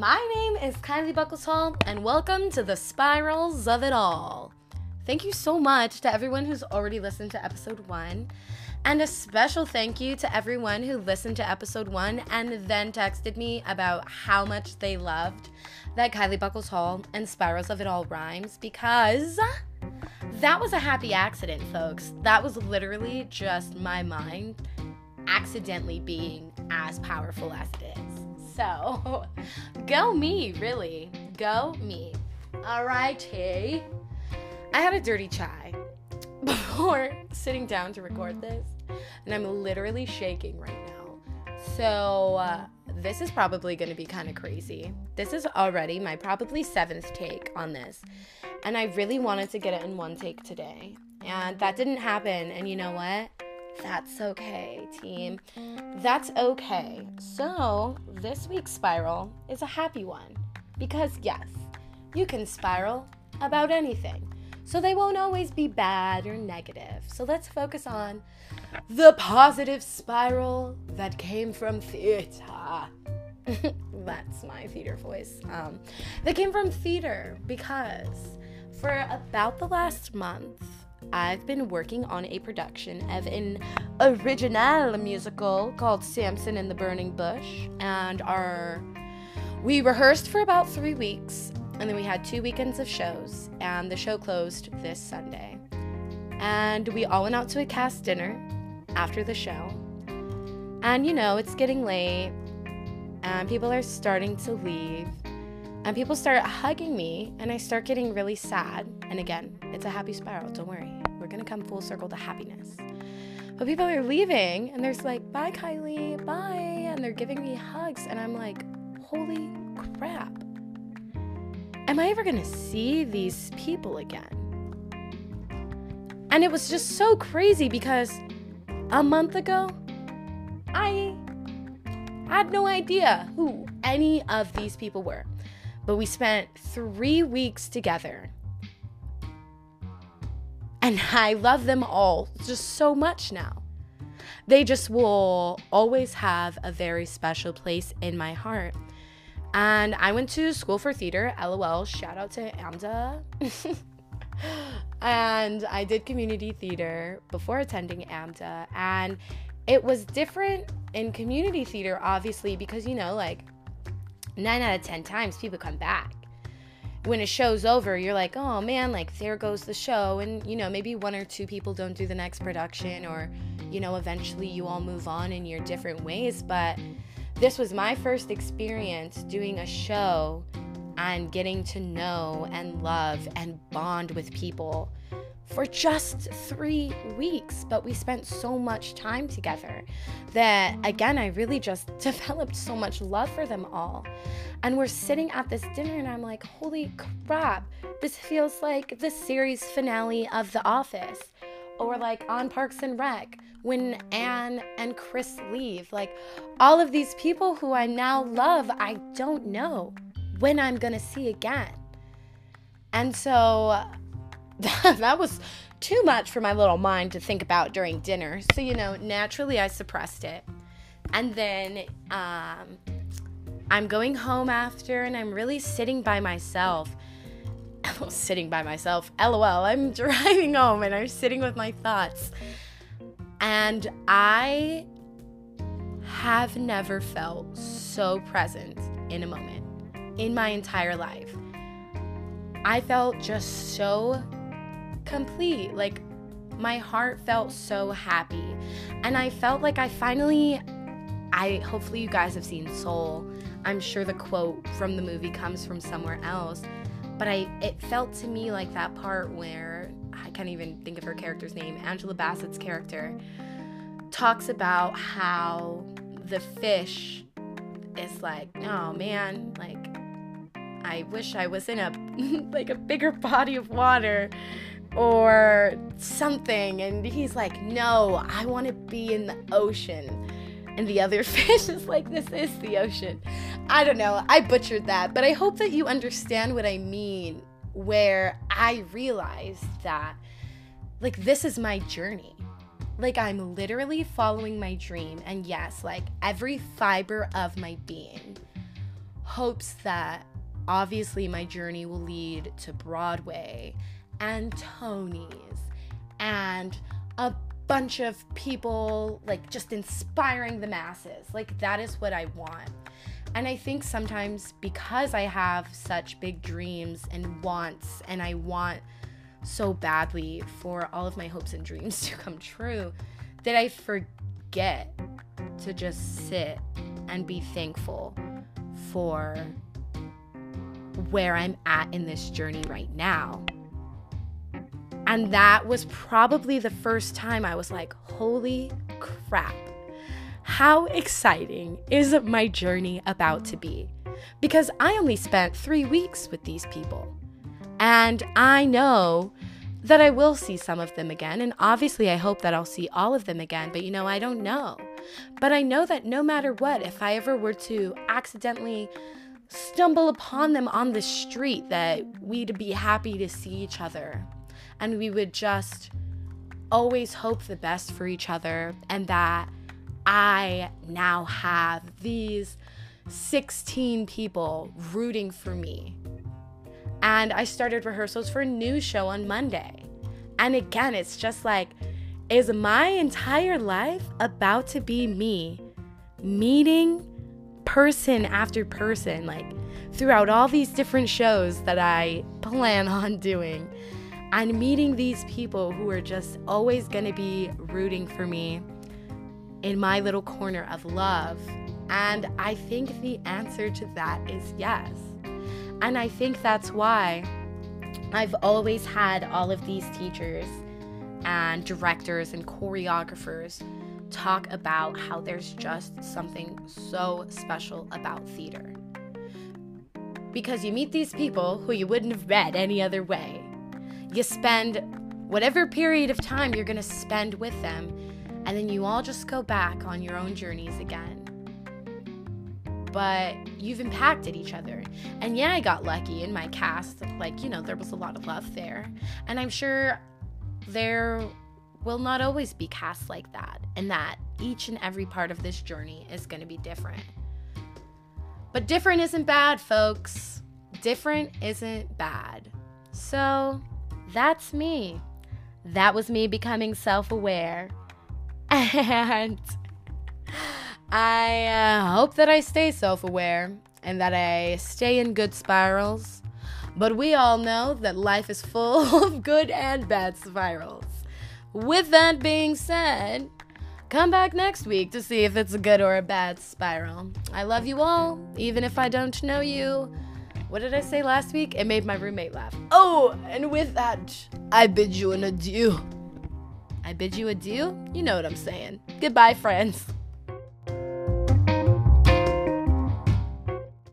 My name is Kylie Buckles Hall, and welcome to the Spirals of It All. Thank you so much to everyone who's already listened to episode one, and a special thank you to everyone who listened to episode one and then texted me about how much they loved that Kylie Buckles Hall and Spirals of It All rhymes because that was a happy accident, folks. That was literally just my mind accidentally being as powerful as it is. So, go me, really. Go me. Alrighty. I had a dirty chai before sitting down to record this, and I'm literally shaking right now. So, uh, this is probably going to be kind of crazy. This is already my probably seventh take on this, and I really wanted to get it in one take today. And that didn't happen, and you know what? That's okay, team. That's okay. So, this week's spiral is a happy one because, yes, you can spiral about anything. So, they won't always be bad or negative. So, let's focus on the positive spiral that came from theater. That's my theater voice. Um, that came from theater because for about the last month, I've been working on a production of an original musical called Samson and the Burning Bush, and our we rehearsed for about three weeks, and then we had two weekends of shows, and the show closed this Sunday. And we all went out to a cast dinner after the show. And you know, it's getting late, and people are starting to leave and people start hugging me and i start getting really sad. And again it's a happy spiral don't worry. We're gonna come full circle to happiness. But people are leaving and there's like bye kylie bye and they're giving me hugs and i'm like holy crap. Am i ever gonna see these people again? And it was just so crazy because a month ago i had no idea who any of these people were but we spent three weeks together. And I love them all just so much now. They just will always have a very special place in my heart. And I went to school for theater, lol, shout out to AMDA. and I did community theater before attending AMDA. And it was different in community theater, obviously, because, you know, like nine out of 10 times people come back. When a show's over, you're like, oh man, like there goes the show. And, you know, maybe one or two people don't do the next production, or, you know, eventually you all move on in your different ways. But this was my first experience doing a show and getting to know and love and bond with people for just three weeks, but we spent so much time together that, again, I really just developed so much love for them all. And we're sitting at this dinner, and I'm like, holy crap, this feels like the series finale of The Office, or like on Parks and Rec when Ann and Chris leave. Like, all of these people who I now love, I don't know when I'm gonna see again. And so that was too much for my little mind to think about during dinner. So, you know, naturally I suppressed it. And then um, I'm going home after and I'm really sitting by myself. sitting by myself. LOL. I'm driving home and I'm sitting with my thoughts. And I have never felt so present in a moment in my entire life. I felt just so complete. Like my heart felt so happy. And I felt like I finally I hopefully you guys have seen Soul. I'm sure the quote from the movie comes from somewhere else, but I it felt to me like that part where I can't even think of her character's name, Angela Bassett's character talks about how the fish is like, "Oh man, like I wish I was in a like a bigger body of water or something. And he's like, No, I want to be in the ocean. And the other fish is like, This is the ocean. I don't know. I butchered that, but I hope that you understand what I mean, where I realized that, like, this is my journey. Like, I'm literally following my dream. And yes, like, every fiber of my being hopes that obviously my journey will lead to Broadway and Tony's and a bunch of people like just inspiring the masses. Like that is what I want. And I think sometimes because I have such big dreams and wants and I want so badly for all of my hopes and dreams to come true that I forget to just sit and be thankful for where I'm at in this journey right now. And that was probably the first time I was like, holy crap. How exciting is my journey about to be? Because I only spent three weeks with these people. And I know that I will see some of them again. And obviously, I hope that I'll see all of them again. But you know, I don't know. But I know that no matter what, if I ever were to accidentally stumble upon them on the street, that we'd be happy to see each other. And we would just always hope the best for each other. And that I now have these 16 people rooting for me. And I started rehearsals for a new show on Monday. And again, it's just like, is my entire life about to be me meeting person after person, like throughout all these different shows that I plan on doing? And meeting these people who are just always gonna be rooting for me in my little corner of love. And I think the answer to that is yes. And I think that's why I've always had all of these teachers and directors and choreographers talk about how there's just something so special about theater. Because you meet these people who you wouldn't have met any other way. You spend whatever period of time you're going to spend with them, and then you all just go back on your own journeys again. But you've impacted each other. And yeah, I got lucky in my cast. Like, you know, there was a lot of love there. And I'm sure there will not always be casts like that, and that each and every part of this journey is going to be different. But different isn't bad, folks. Different isn't bad. So that's me. That was me becoming self aware. And I uh, hope that I stay self aware and that I stay in good spirals. But we all know that life is full of good and bad spirals. With that being said, come back next week to see if it's a good or a bad spiral. I love you all, even if I don't know you. What did I say last week? It made my roommate laugh. Oh, and with that, I bid you an adieu. I bid you adieu? You know what I'm saying. Goodbye, friends.